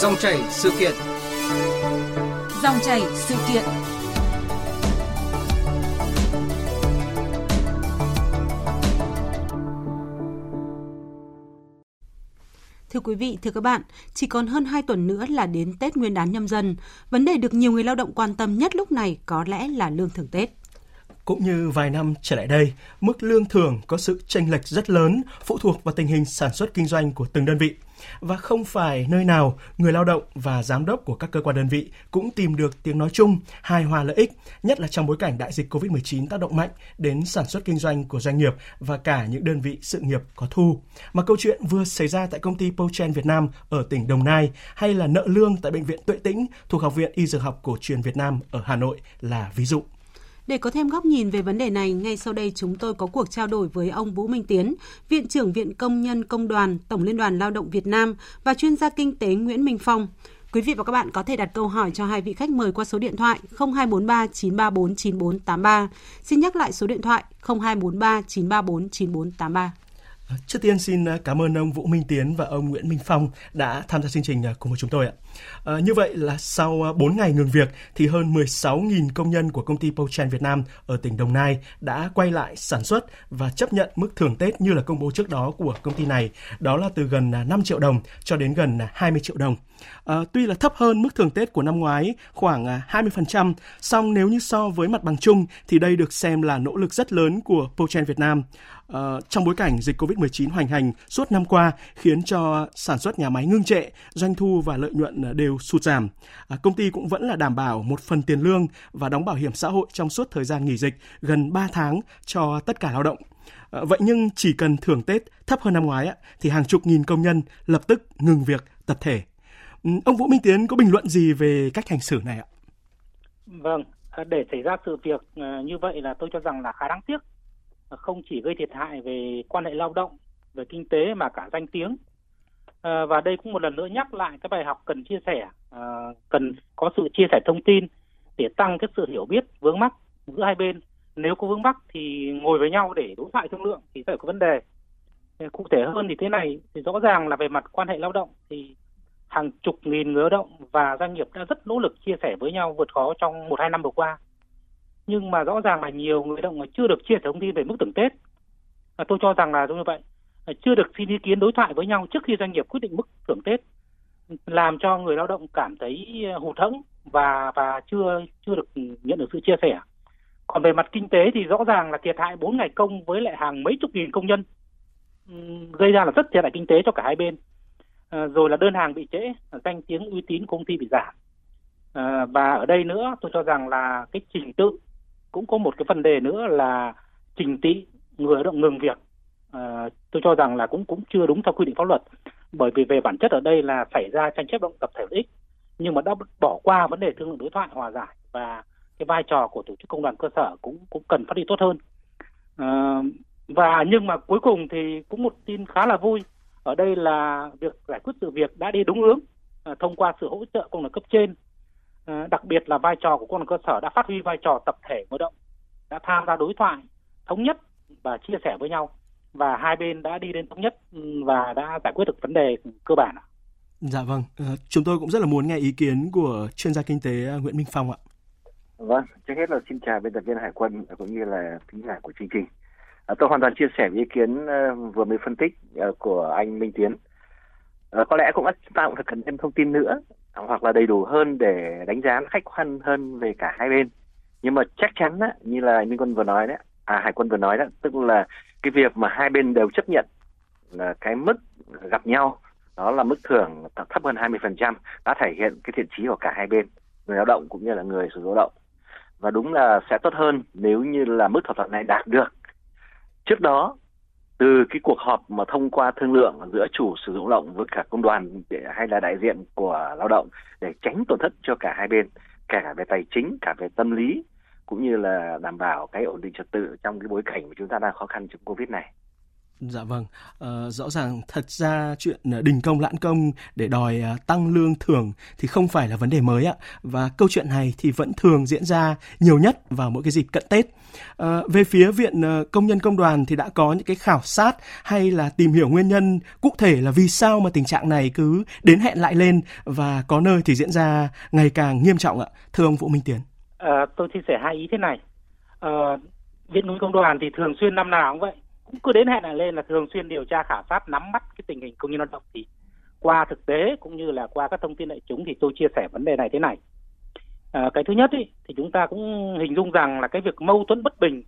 Dòng chảy sự kiện. Dòng chảy sự kiện. Thưa quý vị, thưa các bạn, chỉ còn hơn 2 tuần nữa là đến Tết Nguyên đán nhâm dần. Vấn đề được nhiều người lao động quan tâm nhất lúc này có lẽ là lương thưởng Tết. Cũng như vài năm trở lại đây, mức lương thưởng có sự chênh lệch rất lớn phụ thuộc vào tình hình sản xuất kinh doanh của từng đơn vị. Và không phải nơi nào người lao động và giám đốc của các cơ quan đơn vị cũng tìm được tiếng nói chung, hài hòa lợi ích, nhất là trong bối cảnh đại dịch COVID-19 tác động mạnh đến sản xuất kinh doanh của doanh nghiệp và cả những đơn vị sự nghiệp có thu. Mà câu chuyện vừa xảy ra tại công ty Pochen Việt Nam ở tỉnh Đồng Nai hay là nợ lương tại bệnh viện Tuệ Tĩnh thuộc Học viện Y Dược học Cổ truyền Việt Nam ở Hà Nội là ví dụ. Để có thêm góc nhìn về vấn đề này, ngay sau đây chúng tôi có cuộc trao đổi với ông Vũ Minh Tiến, Viện trưởng Viện Công nhân Công đoàn, Tổng Liên đoàn Lao động Việt Nam và chuyên gia kinh tế Nguyễn Minh Phong. Quý vị và các bạn có thể đặt câu hỏi cho hai vị khách mời qua số điện thoại 0243 934 9483. Xin nhắc lại số điện thoại 0243 934 9483. Trước tiên xin cảm ơn ông Vũ Minh Tiến và ông Nguyễn Minh Phong đã tham gia chương trình cùng với chúng tôi ạ. À, như vậy là sau ờ, 4 ngày ngừng việc thì hơn 16.000 công nhân của công ty Pochen Việt Nam ở tỉnh Đồng Nai đã quay lại sản xuất và chấp nhận mức thưởng Tết như là công bố trước đó của công ty này, đó là từ gần à, 5 triệu đồng cho đến gần à, 20 triệu đồng. À, tuy là thấp hơn mức thưởng Tết của năm ngoái khoảng à, 20%, song nếu như so với mặt bằng chung thì đây được xem là nỗ lực rất lớn của Pochen Việt Nam. Uh, trong bối cảnh dịch COVID-19 hoành hành suốt năm qua khiến cho sản xuất nhà máy ngưng trệ, doanh thu và lợi nhuận đều sụt giảm. À, công ty cũng vẫn là đảm bảo một phần tiền lương và đóng bảo hiểm xã hội trong suốt thời gian nghỉ dịch gần 3 tháng cho tất cả lao động. À, vậy nhưng chỉ cần thưởng Tết thấp hơn năm ngoái thì hàng chục nghìn công nhân lập tức ngừng việc tập thể. Ừ, ông Vũ Minh Tiến có bình luận gì về cách hành xử này ạ? Vâng, à, để xảy ra sự việc à, như vậy là tôi cho rằng là khá đáng tiếc. À, không chỉ gây thiệt hại về quan hệ lao động, về kinh tế mà cả danh tiếng À, và đây cũng một lần nữa nhắc lại cái bài học cần chia sẻ, à, cần có sự chia sẻ thông tin để tăng cái sự hiểu biết vướng mắc giữa hai bên. Nếu có vướng mắc thì ngồi với nhau để đối thoại thương lượng thì phải có vấn đề. Cụ thể hơn thì thế này thì rõ ràng là về mặt quan hệ lao động thì hàng chục nghìn người lao động và doanh nghiệp đã rất nỗ lực chia sẻ với nhau vượt khó trong một hai năm vừa qua. Nhưng mà rõ ràng là nhiều người lao động chưa được chia sẻ thông tin về mức thưởng Tết. À, tôi cho rằng là như vậy chưa được xin ý kiến đối thoại với nhau trước khi doanh nghiệp quyết định mức thưởng Tết làm cho người lao động cảm thấy ờ, hụt hẫng và và chưa chưa được nhận được sự chia sẻ. Còn về mặt kinh tế thì rõ ràng là thiệt hại 4 ngày công với lại hàng mấy chục nghìn công nhân gây ra là rất thiệt hại kinh tế cho cả hai bên. À, rồi là đơn hàng bị trễ, danh tiếng uy tín công ty bị giảm. À, và ở đây nữa tôi cho rằng là cái trình tự cũng có một cái vấn đề nữa là trình tị người lao động ngừng việc à, tôi cho rằng là cũng cũng chưa đúng theo quy định pháp luật. Bởi vì về bản chất ở đây là xảy ra tranh chấp động tập thể lợi ích nhưng mà đã bỏ qua vấn đề thương lượng đối thoại hòa giải và cái vai trò của tổ chức công đoàn cơ sở cũng cũng cần phát huy tốt hơn. À, và nhưng mà cuối cùng thì cũng một tin khá là vui. Ở đây là việc giải quyết sự việc đã đi đúng hướng à, thông qua sự hỗ trợ công đoàn cấp trên. À, đặc biệt là vai trò của công đoàn cơ sở đã phát huy vai trò tập thể người động đã tham gia đối thoại thống nhất và chia sẻ với nhau và hai bên đã đi đến thống nhất ừ, và đã giải quyết được vấn đề cơ bản. Dạ vâng, ờ, chúng tôi cũng rất là muốn nghe ý kiến của chuyên gia kinh tế ờ, Nguyễn Minh Phong ạ. Vâng, trước hết là xin chào biên tập viên Hải Quân cũng như là thính giả của chương trình. À, tôi hoàn toàn chia sẻ với ý kiến uh, vừa mới phân tích uh, của anh Minh Tiến. Uh, có lẽ cũng chúng ta cũng phải cần thêm thông tin nữa hoặc là đầy đủ hơn để đánh giá khách quan hơn về cả hai bên. Nhưng mà chắc chắn á, như là Minh Quân vừa nói đấy, à Hải Quân vừa nói đó, tức là cái việc mà hai bên đều chấp nhận là cái mức gặp nhau đó là mức thưởng thấp hơn 20% đã thể hiện cái thiện chí của cả hai bên người lao động cũng như là người sử dụng lao động. Và đúng là sẽ tốt hơn nếu như là mức thỏa thuận này đạt được. Trước đó từ cái cuộc họp mà thông qua thương lượng giữa chủ sử dụng lao động với cả công đoàn hay là đại diện của lao động để tránh tổn thất cho cả hai bên cả về tài chính cả về tâm lý cũng như là đảm bảo cái ổn định trật tự trong cái bối cảnh mà chúng ta đang khó khăn trong covid này Dạ vâng, ờ, rõ ràng thật ra chuyện ờ, đình công lãn công để đòi ờ, tăng lương thưởng thì không phải là vấn đề mới ạ và câu chuyện này thì vẫn thường diễn ra nhiều nhất vào mỗi cái dịp cận Tết. Ờ, về phía viện ờ, công nhân công đoàn thì đã có những cái khảo sát hay là tìm hiểu nguyên nhân cụ thể là vì sao mà tình trạng này cứ đến hẹn lại lên và có nơi thì diễn ra ngày càng nghiêm trọng ạ. Thưa ông Vũ Minh Tiến. À, tôi chia sẻ hai ý thế này. À, viện công nhân công đoàn thì thường xuyên năm nào cũng vậy cũng cứ đến hẹn lại lên là thường xuyên điều tra khảo sát nắm bắt cái tình hình công nhân lao động thì qua thực tế cũng như là qua các thông tin đại chúng thì tôi chia sẻ vấn đề này thế này à, cái thứ nhất ý, thì chúng ta cũng hình dung rằng là cái việc mâu thuẫn bất bình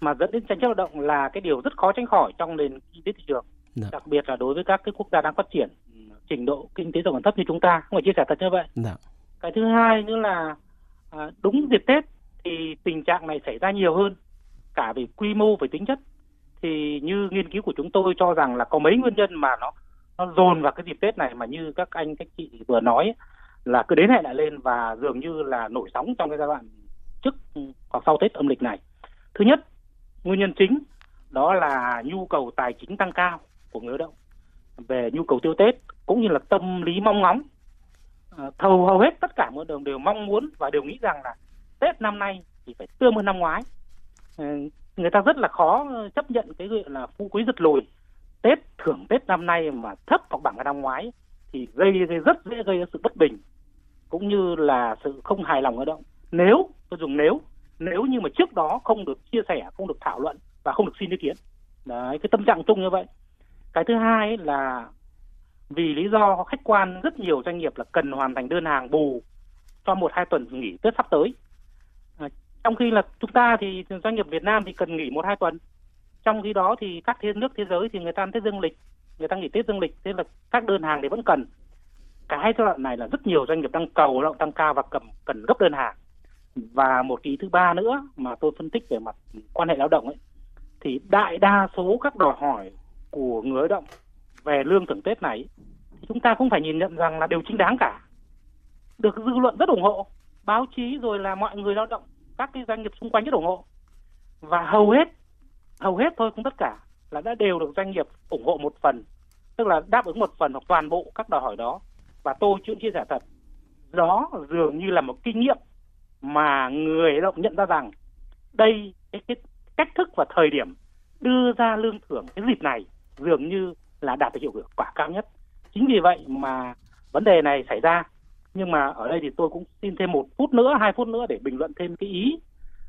mà dẫn đến tranh chấp lao động là cái điều rất khó tránh khỏi trong nền kinh tế thị trường Được. Dạ. đặc biệt là đối với các cái quốc gia đang phát triển trình độ kinh tế giàu còn thấp như chúng ta không phải chia sẻ thật như vậy Được. Dạ. cái thứ hai nữa là à, đúng dịp tết thì tình trạng này xảy ra nhiều hơn cả về quy mô về tính chất thì như nghiên cứu của chúng tôi cho rằng là có mấy nguyên nhân mà nó nó dồn vào cái dịp Tết này mà như các anh các chị vừa nói là cứ đến hẹn lại lên và dường như là nổi sóng trong cái giai đoạn trước hoặc sau Tết âm lịch này. Thứ nhất, nguyên nhân chính đó là nhu cầu tài chính tăng cao của người lao động về nhu cầu tiêu Tết cũng như là tâm lý mong ngóng. Ờ, thầu hầu hết tất cả mọi đường đều mong muốn và đều nghĩ rằng là Tết năm nay thì phải tươi hơn năm ngoái. Ờ, người ta rất là khó ờ, chấp nhận cái gọi là phú quý giật lùi. Tết thưởng tết năm nay mà thấp hoặc bằng cái năm ngoái thì gây, gây rất dễ gây ra sự bất bình cũng như là sự không hài lòng lao động nếu tôi dùng nếu nếu như mà trước đó không được chia sẻ không được thảo luận và không được xin ý kiến. Đấy cái tâm trạng chung như vậy. Cái thứ hai là vì lý do khách quan, rất nhiều doanh nghiệp là cần hoàn thành đơn hàng bù cho một hai tuần nghỉ tết sắp tới. À, trong khi là chúng ta thì doanh nghiệp Việt Nam thì cần nghỉ một hai tuần. Trong khi đó thì các thế nước thế giới thì người ta ăn Tết dương lịch, người ta nghỉ Tết dương lịch, thế là các đơn hàng thì vẫn cần. Cái giai đoạn này là rất nhiều doanh nghiệp đang cầu lao tăng cao và cầm, cần gấp đơn hàng. Và một ý thứ ba nữa mà tôi phân tích về mặt quan hệ lao động ấy, thì đại đa số các đòi hỏi của người lao động về lương thưởng Tết này thì chúng ta cũng phải nhìn nhận rằng là đều chính đáng cả. Được dư luận rất ủng hộ báo chí rồi là mọi người lao động các cái doanh nghiệp xung quanh rất ủng hộ. Và hầu hết hầu hết thôi không tất cả là đã đều được doanh nghiệp ủng hộ một phần tức là đáp ứng một phần hoặc toàn bộ các đòi hỏi đó. Và tôi chưa chia sẻ thật đó dường như là một kinh nghiệm mà người lao động nhận ra rằng đây cái, cái cách thức và thời điểm đưa ra lương thưởng cái dịp này dường như là đạt được hiệu quả cao nhất. Chính vì vậy mà vấn đề này xảy ra. Nhưng mà ở đây thì tôi cũng xin thêm một phút nữa hai phút nữa để bình luận thêm cái ý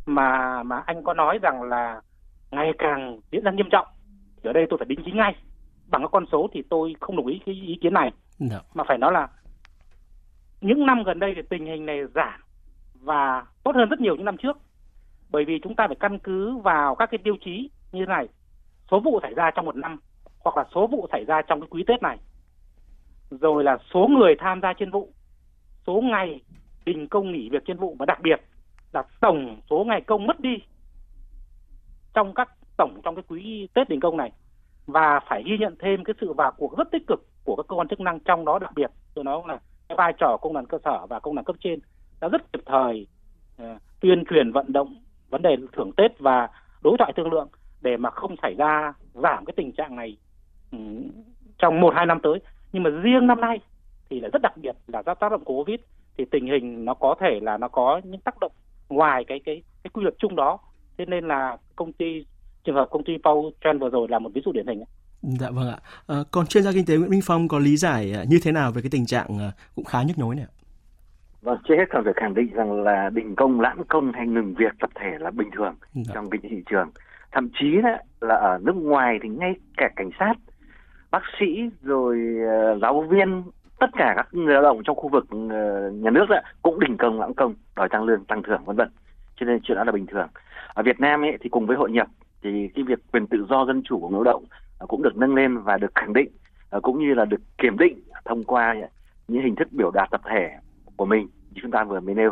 mà mà anh có nói rằng là ngày càng diễn ra nghiêm trọng. Thì ở đây tôi phải đính chính ngay. Bằng các con số thì tôi không đồng ý cái ý kiến này. No. Dạ. mà phải nói là những năm gần đây thì tình hình này giảm và tốt hơn rất nhiều những năm trước. Bởi vì chúng ta phải căn cứ vào các cái tiêu chí như thế này. Số vụ xảy ra trong một năm hoặc là số vụ xảy ra trong cái quý tết này. Rồi là số người tham gia trên vụ số ngày đình công nghỉ việc trên vụ và đặc biệt là tổng số ngày công mất đi trong các tổng trong cái quý Tết đình công này. Và phải ghi nhận thêm cái sự vào cuộc rất tích cực của các cơ quan chức năng trong đó đặc biệt tôi nói là cái vai trò công đoàn cơ sở và công đoàn cấp trên đã rất kịp thời uh, tuyên truyền vận động vấn đề thưởng Tết và đối thoại thương lượng để mà không xảy ra giảm cái tình trạng này trong một hai năm tới nhưng mà riêng năm nay thì là rất đặc biệt là do tác động của covid thì tình hình nó có thể là nó có những tác động ngoài cái cái cái quy luật chung đó thế nên là công ty trường hợp công ty Paul Trend vừa rồi là một ví dụ điển hình Dạ vâng ạ. À, còn chuyên gia kinh tế Nguyễn Minh Phong có lý giải à, như thế nào về cái tình trạng à, cũng khá nhức nhối này ạ? Vâng, trước hết cần phải khẳng định rằng là đình công, lãng công hay ngừng việc tập thể là bình thường dạ. trong kinh tế thị trường. Thậm chí là ở nước ngoài thì ngay cả cảnh sát, bác sĩ rồi uh, giáo viên tất cả các người lao động trong khu vực ờ, nhà nước đó, cũng đình công lãng công đòi tăng lương tăng thưởng vân vân. Cho nên chuyện đó là bình thường. Ở Việt Nam ấy thì cùng với hội nhập thì cái việc quyền tự do dân chủ của người lao động ờ, cũng được nâng lên và được khẳng định cũng như là được kiểm định thông qua những hình thức biểu đạt tập thể của mình như chúng ta vừa mới nêu.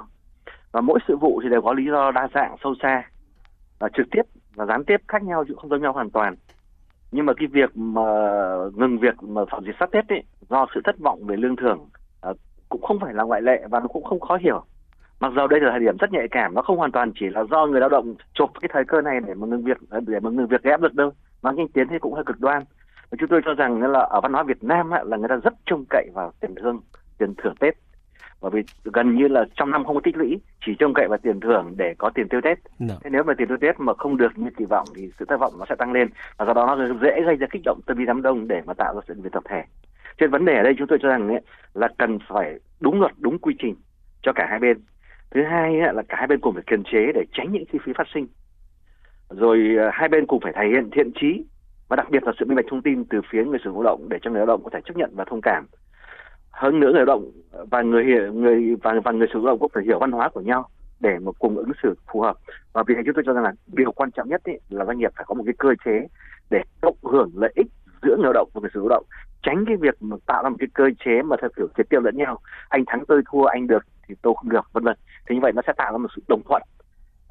Và mỗi sự vụ thì đều có lý do đa dạng sâu xa và trực tiếp và gián tiếp khác nhau chứ không giống nhau hoàn toàn nhưng mà cái việc mà ngừng việc mà phòng dịch sát tết ấy do sự thất vọng về lương thưởng uh, cũng không phải là ngoại lệ và nó cũng không khó hiểu. Mặc dù đây là thời điểm rất nhạy cảm nó không hoàn toàn chỉ là do người lao động chụp cái thời cơ này để mà ngừng việc để mà ngừng việc gây áp lực đâu mà kinh tiến thì cũng hơi cực đoan. Và chúng tôi cho rằng là ở văn hóa Việt Nam là người ta rất trông cậy vào tiền lương tiền thưởng Tết bởi vì gần như là trong năm không có tích lũy chỉ trông cậy vào tiền thưởng để có tiền tiêu tết. No. Dạ. thế nếu mà tiền tiêu tết mà không được như kỳ vọng thì sự thất vọng nó sẽ tăng lên. Và do đó nó dễ gây ra kích động tâm lý đám đông để mà tạo ra sự việc tập thể. Trên vấn đề ở đây chúng tôi cho rằng ấy, là cần phải đúng luật đúng quy trình cho cả hai bên. Thứ hai ấy, là cả hai bên cùng phải kiềm chế để tránh những chi phí phát sinh. Rồi ờ, hai bên cùng phải thể hiện thiện trí và đặc biệt là sự minh bạch thông tin từ phía người sử dụng lao động để cho người lao động có thể chấp nhận và thông cảm hơn nữa người lao động và người hiểu người và và người sử dụng lao động cũng phải hiểu văn hóa của nhau để mà cùng ứng xử phù hợp. Và vì thế chúng tôi cho rằng là điều quan trọng nhất ý, là doanh nghiệp phải có một cái cơ chế để cộng hưởng lợi ích giữa người lao động và người sử dụng lao động. Tránh cái việc mà tạo ra một cái cơ chế mà theo kiểu triệt tiêu lẫn nhau. Anh thắng tôi thua anh được thì tôi không được vân vân. Thế như vậy nó sẽ tạo ra một sự đồng thuận.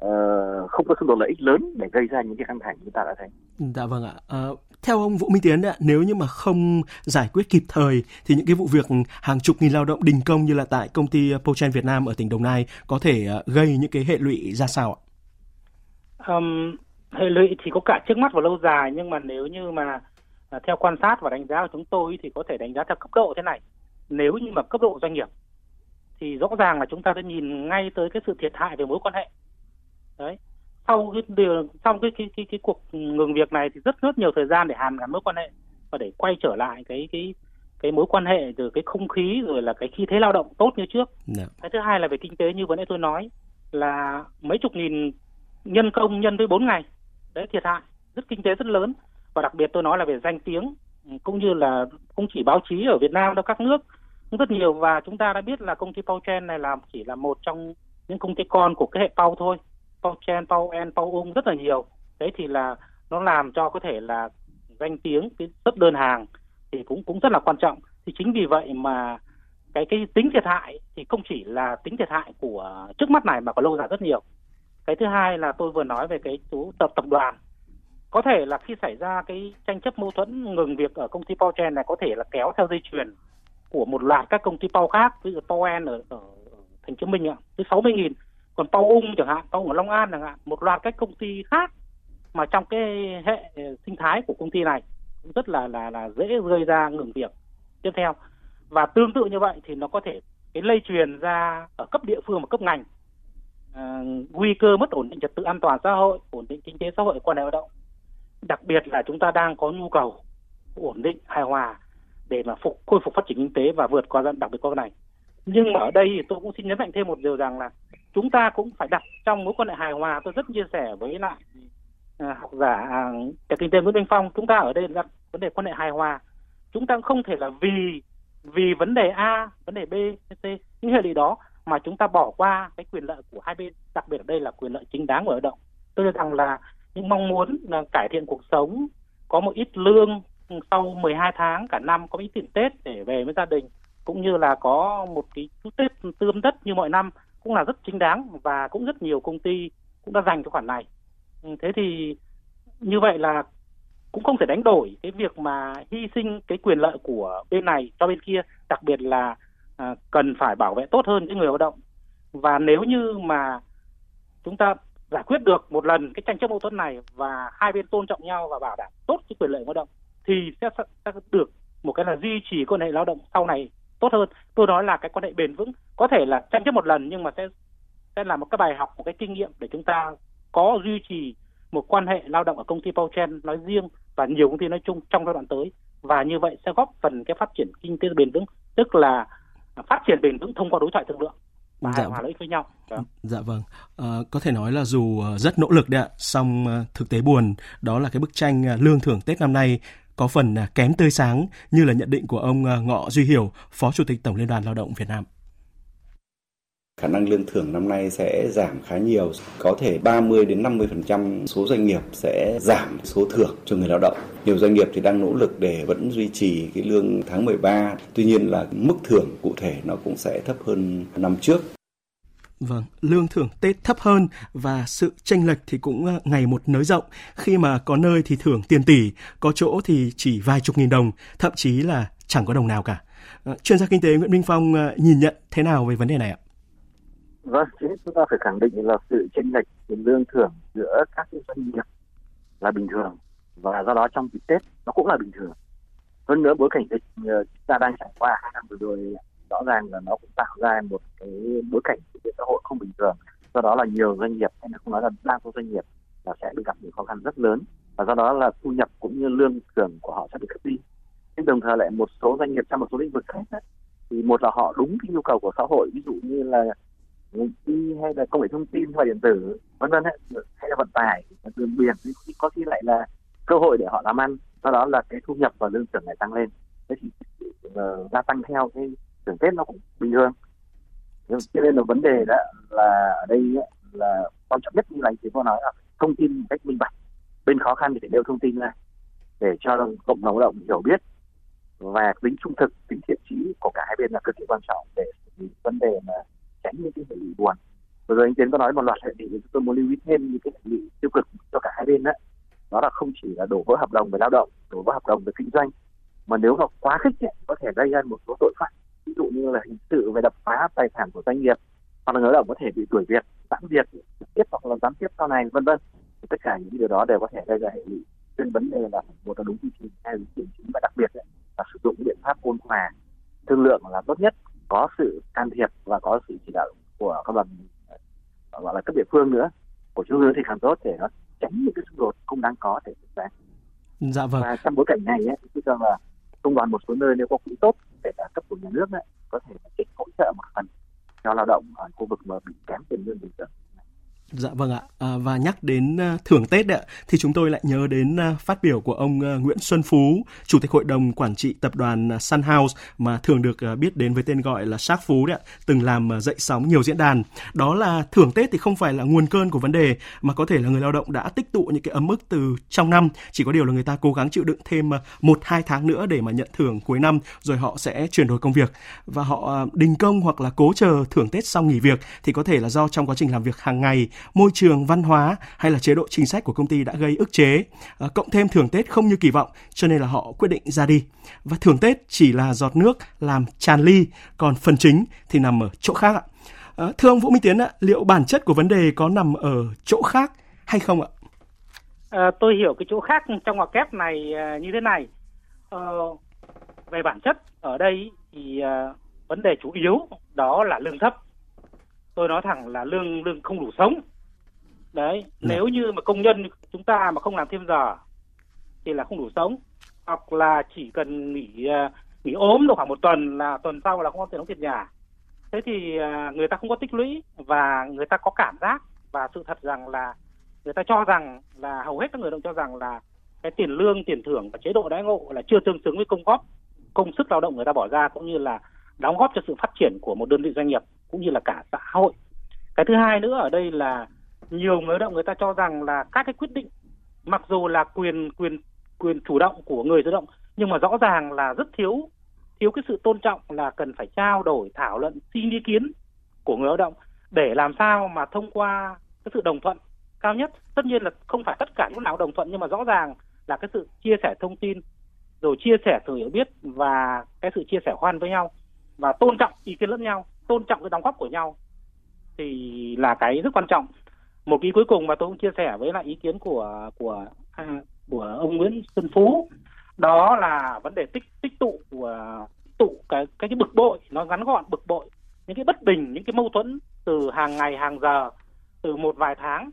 Uh, không có xung đột lợi ích lớn để gây ra những cái căng thẳng chúng ta đã thấy. Dạ vâng ạ. Uh, theo ông Vũ Minh Tiến ạ, nếu như mà không giải quyết kịp thời thì những cái vụ việc hàng chục nghìn lao động đình công như là tại công ty Pochen Việt Nam ở tỉnh Đồng Nai có thể ờ, gây những cái hệ lụy ra sao ạ? Um, hệ lụy thì có cả trước mắt và lâu dài nhưng mà nếu như mà à, theo quan sát và đánh giá của chúng tôi thì có thể đánh giá theo cấp độ thế này. Nếu như mà cấp độ doanh nghiệp thì rõ ràng là chúng ta đã nhìn ngay tới cái sự thiệt hại về mối quan hệ đấy sau cái điều trong cái cái cái cái cuộc ngừng việc này thì rất rất nhiều thời gian để hàn gắn mối quan hệ và để quay trở lại cái cái cái mối quan hệ từ cái không khí rồi là cái khí thế lao động tốt như trước. Yeah. Dạ. Cái thứ hai là về kinh tế như vừa nãy tôi nói là mấy chục nghìn nhân công nhân với bốn ngày đấy thiệt hại rất kinh tế rất lớn và đặc biệt tôi nói là về danh tiếng cũng như là không chỉ báo chí ở Việt Nam đâu các nước cũng rất nhiều và chúng ta đã biết là công ty Pauchen này là chỉ là một trong những công ty con của cái hệ Pau thôi Pau Chen, Pau En, Pau Ung um rất là nhiều. Đấy thì là nó làm cho có thể là danh tiếng cái xuất đơn hàng thì cũng cũng rất là quan trọng. Thì chính vì vậy mà cái cái tính thiệt hại thì không chỉ là tính thiệt hại của trước mắt này mà còn lâu dài rất nhiều. Cái thứ hai là tôi vừa nói về cái chú tập tập đoàn. Có thể là khi xảy ra cái tranh chấp mâu thuẫn ngừng việc ở công ty Pau Chen này có thể là kéo theo dây chuyền của một loạt các công ty Pau khác, ví dụ Pau En ở, ở thành phố Minh ạ, tới 60 nghìn còn Pau Ung chẳng hạn Pau ở Long An chẳng hạn một loạt các công ty khác mà trong cái hệ sinh thái của công ty này cũng rất là là là dễ gây ra ngừng việc. Tiếp theo và tương tự như vậy thì nó có thể cái lây truyền ra ở cấp địa phương và cấp ngành à, nguy cơ mất ổn định trật tự an toàn xã hội ổn định kinh tế xã hội quan hệ lao động. Đặc biệt là chúng ta đang có nhu cầu ổn định hài hòa để mà phục khôi phục phát triển kinh tế và vượt qua giai đặc biệt qua này. Nhưng mà ở đây thì tôi cũng xin nhấn mạnh thêm một điều rằng là chúng ta cũng phải đặt trong mối quan hệ hài hòa. Tôi rất chia sẻ với lại à, học giả à, kinh tế Nguyễn Minh Phong chúng ta ở đây đặt vấn đề quan hệ hài hòa. Chúng ta không thể là vì vì vấn đề A vấn đề B C những hệ lụy đó mà chúng ta bỏ qua cái quyền lợi của hai bên. Đặc biệt ở đây là quyền lợi chính đáng của lao động. Tôi cho rằng là những mong muốn là cải thiện cuộc sống có một ít lương sau 12 tháng cả năm có ít tiền Tết để về với gia đình cũng như là có một cái chút Tết tươm tất như mọi năm cũng là rất chính đáng và cũng rất nhiều công ty cũng đã dành cho khoản này. Ừ, thế thì như vậy là cũng không thể đánh đổi cái việc mà hy sinh cái quyền lợi của bên này cho bên kia đặc biệt là à, cần phải bảo vệ tốt hơn những người lao động. Và nếu như mà chúng ta giải quyết được một lần cái tranh chấp mâu thuẫn này và hai bên tôn trọng nhau và bảo đảm tốt cái quyền lợi lao động thì sẽ, sẽ được một cái là duy trì quan hệ lao động sau này tốt hơn tôi nói là cái quan hệ bền vững có thể là tranh chấp một lần nhưng mà sẽ sẽ là một cái bài học một cái kinh nghiệm để chúng ta có duy trì một quan hệ lao động ở công ty Pauchen nói riêng và nhiều công ty nói chung trong giai đoạn tới và như vậy sẽ góp phần cái phát triển kinh tế bền vững tức là phát triển bền vững thông qua đối thoại thương lượng và dạ. hòa lợi với nhau. Vâng. Dạ vâng. À, có thể nói là dù ờ, rất nỗ lực đấy ạ, song ờ, thực tế buồn đó là cái bức tranh lương thưởng Tết năm nay có phần à, kém tươi sáng như là nhận định của ông à, Ngọ Duy Hiểu, Phó Chủ tịch Tổng Liên đoàn Lao động Việt Nam khả năng lương thưởng năm nay sẽ giảm khá nhiều, có thể 30 đến 50% số doanh nghiệp sẽ giảm số thưởng cho người lao động. Nhiều doanh nghiệp thì đang nỗ lực để vẫn duy trì cái lương tháng 13, tuy nhiên là mức thưởng cụ thể nó cũng sẽ thấp hơn năm trước. Vâng, lương thưởng Tết thấp hơn và sự tranh lệch thì cũng ờ, ngày một nới rộng khi mà có nơi thì thưởng tiền tỷ, có chỗ thì chỉ vài chục nghìn đồng, thậm chí là chẳng có đồng nào cả. Ờ, chuyên gia kinh tế Nguyễn Minh Phong ờ, nhìn nhận thế nào về vấn đề này ạ? Vâng, chúng ta phải khẳng định là sự tranh lệch tiền lương thưởng giữa các doanh nghiệp là bình thường và do đó trong dịp Tết nó cũng là bình thường hơn nữa bối cảnh dịch chúng ta đang trải qua hai năm vừa rồi rõ ràng là nó cũng tạo ra một cái bối cảnh kinh tế xã hội không bình thường. Do đó là nhiều doanh nghiệp hay là không nói là đa số doanh nghiệp là sẽ bị gặp những khó khăn rất lớn. Và do đó là thu nhập cũng như lương thưởng của họ sẽ bị cắt đi. Nhưng đồng thời lại một số doanh nghiệp trong một số lĩnh vực khác ấy, thì một là họ đúng cái nhu cầu của xã hội ví dụ như là IT hay là công nghệ thông tin và điện tử vân vân hay là vận tải đường biển có khi lại là cơ hội để họ làm ăn. Do đó là cái thu nhập và lương thưởng lại tăng lên. Thế thì uh, gia tăng theo cái thưởng tết nó cũng bình thường. Cho nên là vấn đề đó là ở đây là quan trọng nhất như là anh chị có nói là thông tin một cách minh bạch. Bên khó khăn thì phải nêu thông tin ra để cho cộng đồng lao động hiểu biết và tính trung thực tính thiện trí của cả hai bên là cực kỳ quan trọng để vấn đề mà tránh những cái hệ lụy buồn. Vừa rồi anh tiến có nói một loạt hệ lụy chúng tôi muốn lưu ý thêm những cái hệ lụy tiêu cực cho cả hai bên đó. Đó là không chỉ là đổ vỡ hợp đồng về lao động đổ vỡ hợp đồng về kinh doanh mà nếu mà quá khích ấy, có thể gây ra một số tội phạm ví dụ như là hình sự về đập phá tài sản của doanh nghiệp hoặc là người lao động có thể bị đuổi việc giãn việc tiếp hoặc là gián tiếp sau này vân vân tất cả những điều đó đều có thể gây ra hệ lụy trên vấn đề là một là đúng quy trình hai là đúng chính và đặc biệt ấy, là sử dụng biện pháp ôn hòa thương lượng là tốt nhất có sự can thiệp và có sự chỉ đạo của các đoàn gọi là cấp địa phương nữa của trung ương thì càng tốt để nó tránh những cái xung đột không đáng có thể xảy ra. Dạ vâng. Và trong bối cảnh này ấy, tôi cho là công đoàn một số nơi nếu có quỹ tốt để cả cấp của nhà nước ấy, có thể là hỗ trợ một phần cho lao động ở khu vực mà bị kém tiền lương bình thường. Dạ vâng ạ. À, và nhắc đến ờ, thưởng Tết ạ, thì chúng tôi lại nhớ đến ờ, phát biểu của ông Nguyễn Xuân Phú, Chủ tịch Hội đồng Quản trị Tập đoàn Sun House mà thường được biết đến với tên gọi là Shark Phú đấy ạ, từng làm dậy sóng nhiều diễn đàn. Đó là thưởng Tết thì không phải là nguồn cơn của vấn đề mà có thể là người lao động đã tích tụ những cái ấm ức từ trong năm, chỉ có điều là người ta cố gắng chịu đựng thêm một hai tháng nữa để mà nhận thưởng cuối năm rồi họ sẽ chuyển đổi công việc và họ đình công hoặc là cố chờ thưởng Tết xong nghỉ việc thì có thể là do trong quá trình làm việc hàng ngày môi trường văn hóa hay là chế độ chính sách của công ty đã gây ức chế. Ờ, cộng thêm thưởng Tết không như kỳ vọng cho nên là họ quyết định ra đi. Và thưởng Tết chỉ là giọt nước làm tràn ly, còn phần chính thì nằm ở chỗ khác ạ. Ờ, thưa ông Vũ Minh Tiến ạ, liệu bản chất của vấn đề có nằm ở chỗ khác hay không ạ? À, tôi hiểu cái chỗ khác trong ngoặc kép này như thế này. À, về bản chất ở đây thì à, vấn đề chủ yếu đó là lương thấp tôi nói thẳng là lương lương không đủ sống đấy ừ. nếu như mà công nhân chúng ta mà không làm thêm giờ thì là không đủ sống. Hoặc là chỉ cần nghỉ uh, nghỉ ốm được khoảng một tuần là tuần sau là không có tiền đóng tiền nhà. Thế thì uh, người ta không có tích lũy và người ta có cảm giác và sự thật rằng là người ta cho rằng là hầu hết các người động cho rằng là cái tiền lương tiền thưởng và chế độ đãi ngộ là chưa tương xứng với công góp công sức lao động người ta bỏ ra cũng như là đóng góp cho sự phát triển của một đơn vị doanh nghiệp cũng như là cả xã hội. Cái thứ hai nữa ở đây là nhiều người lao động người ta cho rằng là các cái quyết định, mặc dù là quyền quyền quyền chủ động của người lao động, nhưng mà rõ ràng là rất thiếu thiếu cái sự tôn trọng là cần phải trao đổi, thảo luận, xin ý kiến của người lao động để làm sao mà thông qua cái sự đồng thuận cao nhất. Tất nhiên là không phải tất cả lúc nào đồng thuận, nhưng mà rõ ràng là cái sự chia sẻ thông tin, rồi chia sẻ sự hiểu biết và cái sự chia sẻ khoan với nhau và tôn trọng ý kiến lẫn nhau, tôn trọng cái đóng góp của nhau thì là cái rất quan trọng một ý cuối cùng mà tôi cũng chia sẻ với lại ý kiến của của à, của ông Nguyễn Xuân Phú. Đó là vấn đề tích tích tụ của tụ cái cái cái bực bội nó ngắn gọn bực bội. Những cái bất bình những cái mâu thuẫn từ hàng ngày hàng giờ từ một vài tháng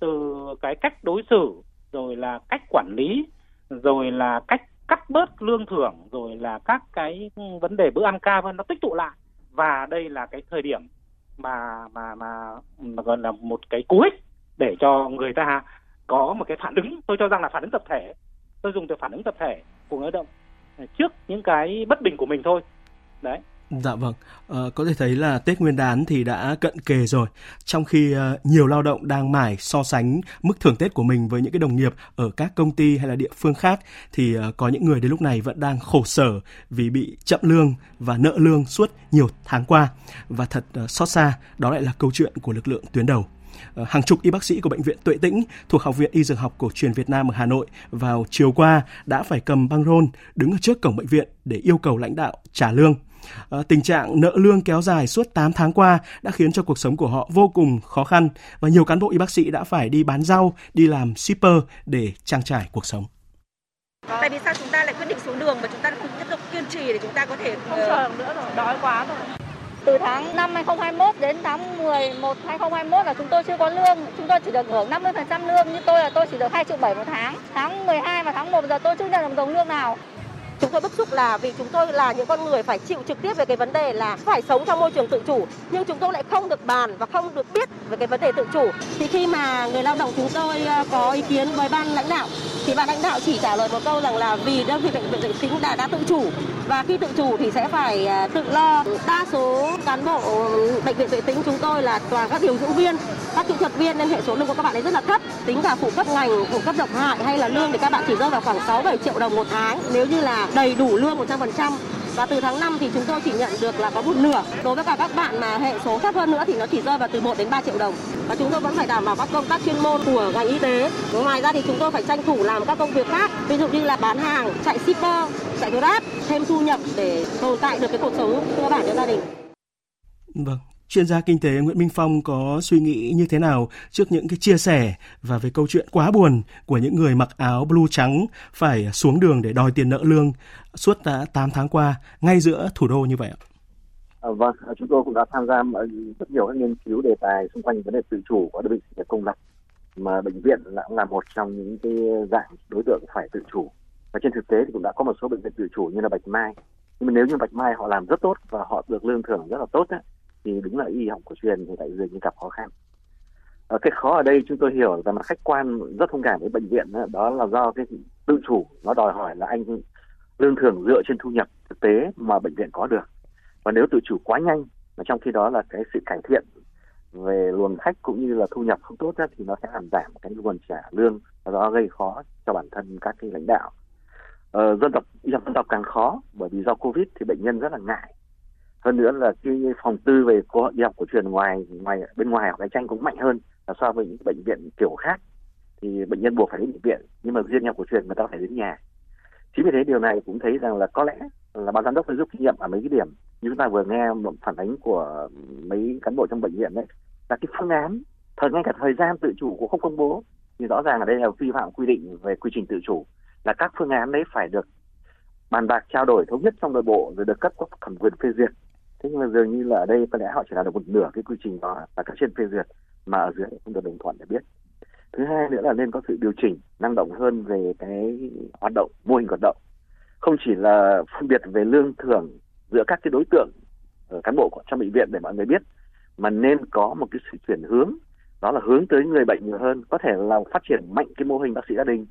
từ cái cách đối xử rồi là cách quản lý rồi là cách cắt bớt lương thưởng rồi là các cái ừ, vấn đề bữa ăn ca vân nó tích tụ lại. Và đây là cái thời điểm mà mà mà, mà gọi là một cái cú hích để cho người ta có một cái phản ứng. Tôi cho rằng là phản ứng tập thể tôi dùng từ phản ứng tập thể của người lao động à, trước những cái bất bình của mình thôi. Đấy. Dạ vâng, à, có thể thấy là Tết Nguyên đán thì đã cận kề rồi. Trong khi à, nhiều lao động đang mải so sánh mức thưởng Tết của mình với những cái đồng nghiệp ở các công ty hay là địa phương khác thì à, có những người đến lúc này vẫn đang khổ sở vì bị chậm lương và nợ lương suốt nhiều tháng qua. Và thật à, xót xa, đó lại là câu chuyện của lực lượng tuyến đầu hàng chục y bác sĩ của bệnh viện Tuệ Tĩnh thuộc Học viện Y Dược học Cổ truyền Việt Nam ở Hà Nội vào chiều qua đã phải cầm băng rôn đứng ở trước cổng bệnh viện để yêu cầu lãnh đạo trả lương. À, tình trạng nợ lương kéo dài suốt 8 tháng qua đã khiến cho cuộc sống của họ vô cùng khó khăn và nhiều cán bộ y bác sĩ đã phải đi bán rau, đi làm shipper để trang trải cuộc sống. Tại vì sao chúng ta lại quyết định xuống đường mà chúng ta không tiếp tục kiên trì để chúng ta có thể không chờ nữa rồi, đói quá rồi. Từ tháng 5 2021 đến tháng 11 2021 là chúng tôi chưa có lương, chúng tôi chỉ được hưởng 50% lương, như tôi là tôi chỉ được 2 triệu 7 một tháng. Tháng 12 và tháng 1 giờ tôi chưa nhận được đồng lương nào. Chúng tôi bức xúc là vì chúng tôi là những con người phải chịu trực tiếp về cái vấn đề là phải sống trong môi trường tự chủ, nhưng chúng tôi lại không được bàn và không được biết về cái vấn đề tự chủ. Thì khi mà người lao động chúng tôi ờ, có ý kiến với ban lãnh đạo thì ban lãnh đạo chỉ trả lời một câu rằng là vì đơn vị bệnh viện vệ sinh đã đã tự chủ và khi tự chủ thì sẽ phải à, tự lo. Đa số cán bộ ừ, bệnh viện vệ tính chúng tôi là toàn các điều dưỡng viên, các kỹ thuật viên nên hệ số lương của các bạn ấy rất là thấp. Tính cả phụ cấp ngành, phụ cấp độc hại hay là lương thì các bạn chỉ rơi vào khoảng 6 7 triệu đồng một tháng nếu như là đầy đủ lương 100% và từ tháng 5 thì chúng tôi chỉ nhận được là có một nửa. Đối với cả các bạn mà hệ số thấp hơn nữa thì nó chỉ rơi vào từ 1 đến 3 triệu đồng. Và chúng tôi vẫn phải đảm bảo các công tác chuyên môn của ngành y tế. Ngoài ra thì chúng tôi phải tranh thủ làm các công việc khác, ví dụ như là bán hàng, chạy shipper, chạy Grab, thêm thu nhập để tồn tại được cái cuộc sống cơ bản cho gia đình. Vâng, chuyên gia kinh tế Nguyễn Minh Phong có suy nghĩ như thế nào trước những cái chia sẻ và về câu chuyện quá buồn của những người mặc áo blue trắng phải xuống đường để đòi tiền nợ lương suốt đã 8 tháng qua ngay giữa thủ đô như vậy ạ? À, vâng, à, chúng tôi cũng đã tham gia rất nhiều các nghiên cứu đề tài xung quanh vấn đề tự chủ của đơn vị công lập mà bệnh viện là cũng là một trong những cái dạng đối tượng phải tự chủ và trên thực tế thì cũng đã có một số bệnh viện tự chủ như là Bạch Mai nhưng mà nếu như Bạch Mai họ làm rất tốt và họ được lương thưởng rất là tốt ấy, thì đúng là y học cổ truyền thì lại dường như gặp khó khăn. À, cái khó ở đây chúng tôi hiểu về mặt khách quan rất thông cảm với bệnh viện đó, đó là do cái tự chủ nó đòi hỏi là anh lương thưởng dựa trên thu nhập thực tế mà bệnh viện có được. Và nếu tự chủ quá nhanh mà trong khi đó là cái sự cải thiện về luồng khách cũng như là thu nhập không tốt thì nó sẽ làm giảm cái nguồn trả lương và đó gây khó cho bản thân các cái lãnh đạo. Ờ, dân tộc dân tộc càng khó bởi vì do covid thì bệnh nhân rất là ngại hơn nữa là cái phòng tư về y học cổ truyền ngoài ngoài bên ngoài học cạnh tranh cũng mạnh hơn là so với những bệnh viện kiểu khác. Thì bệnh nhân buộc phải đến bệnh viện, nhưng mà riêng y học cổ truyền người ta phải đến nhà. Chính vì thế điều này cũng thấy rằng là có lẽ là ban giám đốc phải rút kinh nghiệm ở mấy cái điểm. Như chúng ta vừa nghe một phản ánh của mấy cán bộ trong bệnh viện đấy, là cái phương án, thời ngay cả thời gian tự chủ cũng không công bố. Thì rõ ràng ở đây là vi phạm quy định về quy trình tự chủ, là các phương án đấy phải được bàn bạc, trao đổi thống nhất trong nội bộ, rồi được cấp có thẩm quyền phê duyệt thế nhưng mà dường như là ở đây có lẽ họ chỉ làm được một nửa cái quy trình đó là cấp trên phê duyệt mà ở dưới không được đồng thuận để biết. Thứ hai nữa là nên có sự điều chỉnh năng động hơn về cái hoạt động mô hình hoạt động. Không chỉ là phân biệt về lương thưởng giữa các cái đối tượng ở cán bộ trong bệnh viện để mọi người biết mà nên có một cái sự chuyển hướng đó là hướng tới người bệnh nhiều hơn có thể là phát triển mạnh cái mô hình bác sĩ gia đình.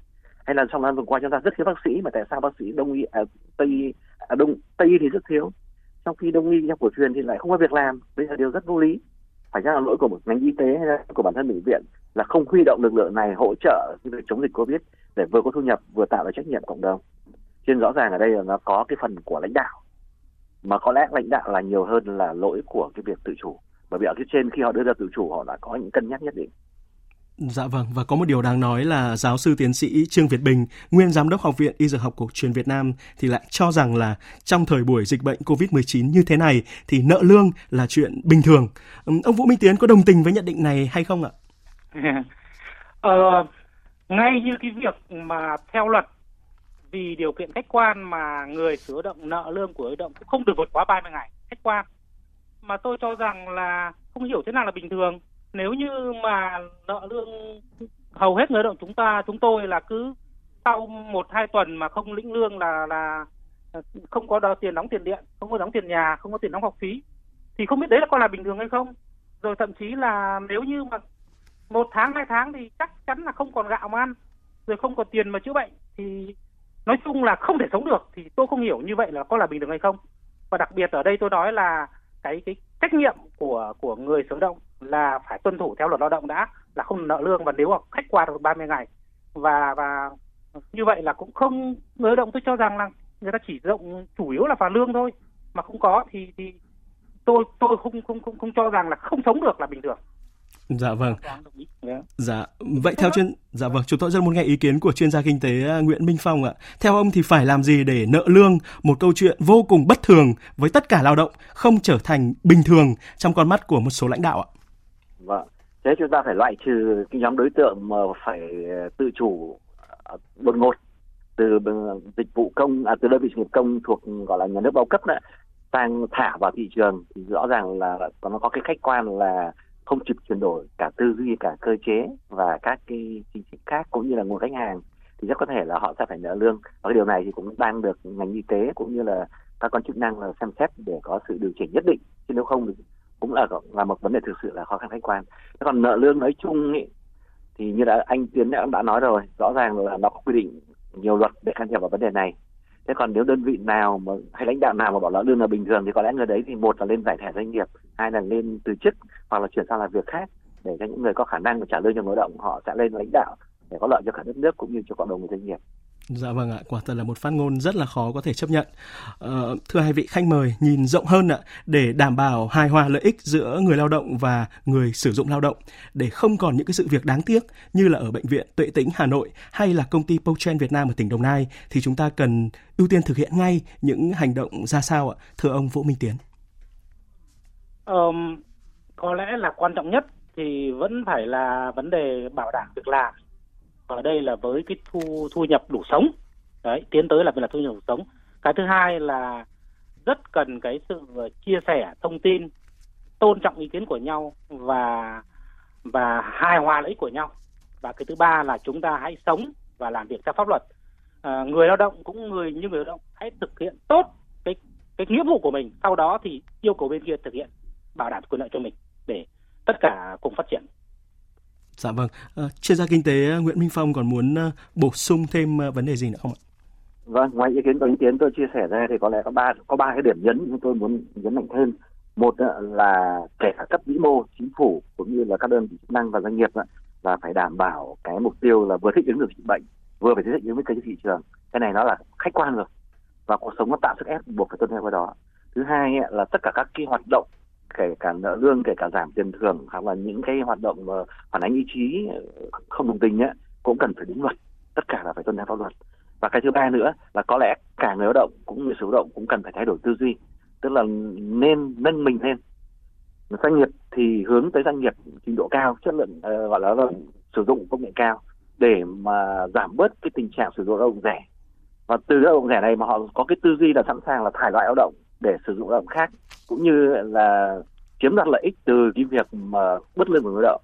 Hay là trong năm vừa qua chúng ta rất thiếu bác sĩ mà tại sao bác sĩ đông y à, tây à, đông tây y thì rất thiếu? Trong khi đông y học cổ truyền thì lại không có việc làm. Đây là điều rất vô lý. Phải chăng là lỗi của một ngành y tế hay là của bản thân bệnh viện là không huy động lực lượng này hỗ trợ việc chống dịch covid để vừa có thu nhập, vừa tạo được trách nhiệm cộng đồng? Trên rõ ràng ở đây là nó có cái phần của lãnh đạo. Mà có lẽ lãnh đạo là nhiều hơn là lỗi của cái việc tự chủ. Bởi vì ở phía trên khi họ đưa ra tự chủ, họ đã có những cân nhắc nhất định. Dạ vâng, và có một điều đáng nói là giáo sư tiến sĩ Trương Việt Bình, nguyên giám đốc Học viện Y Dược học cổ truyền Việt Nam thì lại cho rằng là trong thời buổi dịch bệnh COVID-19 như thế này thì nợ lương là chuyện bình thường. Ông Vũ Minh Tiến có đồng tình với nhận định này hay không ạ? ờ, ngay như cái việc mà theo luật vì điều kiện khách quan mà người sử động nợ lương của người động cũng không được vượt quá 30 ngày khách quan mà tôi cho rằng là không hiểu thế nào là bình thường nếu như mà nợ lương hầu hết người lao động chúng ta, chúng tôi là cứ sau một, hai tuần mà không lĩnh lương là là, không có đo tiền, đóng tiền điện, không có đóng tiền nhà, không có tiền đóng học phí, thì không biết đấy là có là bình thường hay không? Rồi thậm chí là nếu như mà một tháng, hai tháng thì chắc chắn là không còn gạo mà ăn, rồi không còn tiền mà chữa bệnh, thì nói chung là không thể sống được, thì tôi không hiểu như vậy là có là bình thường hay không. Và đặc biệt ở đây tôi nói là cái cái trách nhiệm của của người sử động là phải tuân thủ theo luật lao động đã là không nợ lương và nếu mà khách qua được 30 ngày và và như vậy là cũng không người lao động tôi cho rằng là người ta chỉ dụng chủ yếu là vào lương thôi mà không có thì thì tôi tôi không không không không cho rằng là không sống được là bình thường Dạ vâng. Dạ, vậy theo chuyên dạ vâng, chúng tôi rất muốn nghe ý kiến của chuyên gia kinh tế à, Nguyễn Minh Phong ạ. Theo ông thì phải làm gì để nợ lương một câu chuyện vô cùng bất thường với tất cả lao động không trở thành bình thường trong con mắt của một số lãnh đạo ạ? Thế chúng ta phải loại trừ cái nhóm đối tượng mà phải ờ, tự chủ ờ, đột ngột từ ờ, dịch vụ công à, từ đơn vị sự nghiệp công thuộc gọi là nhà nước bao cấp đấy sang thả vào thị trường. Thì rõ ràng là nó có cái khách quan là không kịp chuyển đổi cả tư duy cả cơ chế và các cái chính sách khác cũng như là nguồn khách hàng thì rất có thể là họ sẽ phải nợ lương. Và cái điều này thì cũng đang được ngành y tế cũng như là các quan chức năng là xem xét để có sự điều chỉnh nhất định. Chứ nếu không thì cũng là là một vấn đề thực sự là khó khăn khách quan. Thế còn nợ lương nói chung ý, thì như đã anh tiến đã, đã nói rồi rõ ràng là nó có quy định nhiều luật để can thiệp vào vấn đề này. Thế còn nếu đơn vị nào mà hay lãnh đạo nào mà bảo là lương là bình thường thì có lẽ người đấy thì một là lên giải thẻ doanh nghiệp hai là lên từ chức hoặc là chuyển sang làm việc khác để cho những người có khả năng trả lương cho người lao động họ sẽ lên lãnh đạo để có lợi cho cả đất nước cũng như cho cộng đồng người doanh nghiệp. Dạ vâng ạ, quả thật là một phát ngôn rất là khó có thể chấp nhận. Ờ, thưa hai vị khách mời, nhìn rộng hơn ạ, để đảm bảo hài hòa lợi ích giữa người lao động và người sử dụng lao động, để không còn những cái sự việc đáng tiếc như là ở bệnh viện Tuệ Tĩnh Hà Nội hay là công ty Pochen Việt Nam ở tỉnh Đồng Nai, thì chúng ta cần ưu tiên thực hiện ngay những hành động ra sao ạ? Thưa ông Vũ Minh Tiến. Um, có lẽ là quan trọng nhất thì vẫn phải là vấn đề bảo đảm việc làm ở đây là với cái thu thu nhập đủ sống. Đấy tiến tới là về là thu nhập đủ sống. Cái thứ hai là rất cần cái sự chia sẻ thông tin tôn trọng ý kiến của nhau và và hài hòa lợi ích của nhau. Và cái thứ ba là chúng ta hãy sống và làm việc theo pháp luật. À, người lao động cũng người như người lao động hãy thực hiện tốt cái cái nghĩa vụ của mình. Sau đó thì yêu cầu bên kia thực hiện bảo đảm quyền lợi cho mình để tất cả cùng phát triển. Dạ vâng. À, chuyên gia kinh tế ờ, Nguyễn Minh Phong còn muốn ờ, bổ sung thêm vấn đề gì nữa không ạ? Vâng, ngoài ý kiến của ý kiến tôi chia sẻ ra thì có lẽ có ba có ba cái điểm nhấn chúng tôi muốn nhấn mạnh thêm. Một là kể cả cấp vĩ mô, chính phủ cũng như là các đơn vị chức năng và doanh nghiệp là phải đảm bảo cái mục tiêu là vừa thích ứng được dịch bệnh, vừa phải thích ứng với cái thị trường. Cái này nó là khách quan rồi và cuộc sống nó tạo sức ép buộc phải tuân theo cái đó. Thứ hai là tất cả các cái hoạt động kể cả nợ lương kể cả giảm tiền thưởng hoặc là những cái hoạt động mà phản ánh ý chí không đồng tình ấy, cũng cần phải đúng luật. Tất cả là phải tuân theo pháp luật. Và cái thứ ba nữa là có lẽ cả người lao động cũng như sử dụng động cũng cần phải thay đổi tư duy. Tức là nên nâng mình lên. Doanh nghiệp thì hướng tới doanh nghiệp trình độ cao chất lượng uh, gọi là, là sử dụng công nghệ cao để mà giảm bớt cái tình trạng sử dụng lao động rẻ. Và từ lao động rẻ này mà họ có cái tư duy là sẵn sàng là thải loại lao động để sử dụng lao động khác cũng như là chiếm đoạt lợi ích từ cái việc mà bất lương của người lao động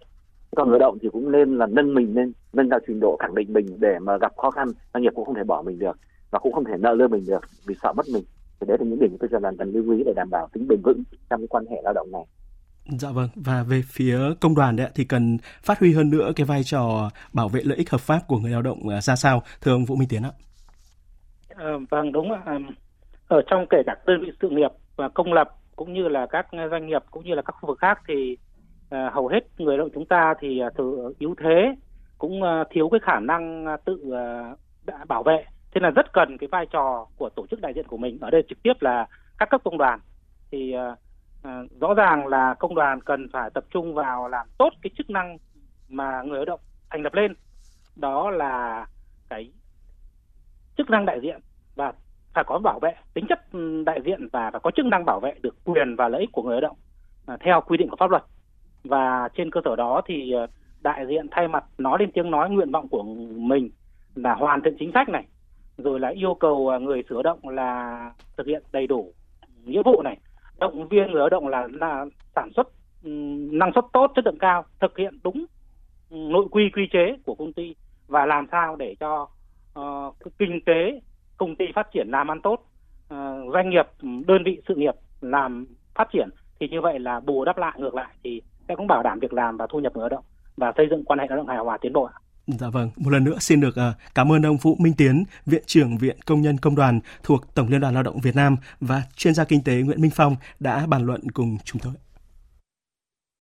còn người lao động thì cũng nên là nâng mình lên nâng cao trình độ khẳng định mình để mà gặp khó khăn doanh nghiệp cũng không thể bỏ mình được và cũng không thể nợ lương mình được vì sợ mất mình thì đấy là những điểm tôi cho là cần lưu ý để đảm bảo tính bền vững trong cái quan hệ lao động này Dạ vâng, và về phía công đoàn đấy thì cần phát huy hơn nữa cái vai trò bảo vệ lợi ích hợp pháp của người lao động à, ra sao, thưa ông Vũ Minh Tiến ạ? À, vâng đúng ạ. Ở trong kể cả đơn vị sự nghiệp và công lập cũng như là các doanh nghiệp cũng như là các khu vực khác thì à, hầu hết người lao động chúng ta thì à, uh, từ yếu thế cũng à, thiếu cái khả năng tự uh, bảo vệ. Thế là rất cần cái vai trò của tổ chức đại diện của mình. Ở đây trực tiếp là các cấp công đoàn. Thì rõ ràng là công đoàn cần phải tập trung vào làm tốt cái chức năng mà người lao động thành lập lên. Đó là cái chức năng đại diện và phải có bảo vệ tính chất ừ, đại diện và phải có chức năng bảo vệ được quyền và lợi ích của người lao động à, theo quy định của pháp luật. Và trên cơ sở đó thì ờ, đại diện thay mặt nói lên tiếng nói nguyện vọng của mình là hoàn thiện chính sách này rồi là yêu cầu à, người sử động là thực hiện đầy đủ nghĩa vụ này. Động viên người lao động là, là sản xuất ừ, năng suất tốt chất lượng cao thực hiện đúng ừ, nội quy quy chế của công ty và làm sao để cho uh, kinh tế công ty phát triển làm ăn tốt ờ, doanh nghiệp đơn vị sự nghiệp làm phát triển thì như vậy là bù đắp lại ngược lại thì sẽ cũng bảo đảm việc làm và thu nhập người lao động và xây dựng quan hệ lao động hài hòa tiến bộ Dạ vâng, một lần nữa xin được ờ, cảm ơn ông Vũ Minh Tiến, Viện trưởng Viện Công nhân Công đoàn thuộc Tổng Liên đoàn Lao động Việt Nam và chuyên gia kinh tế Nguyễn Minh Phong đã bàn luận cùng chúng tôi.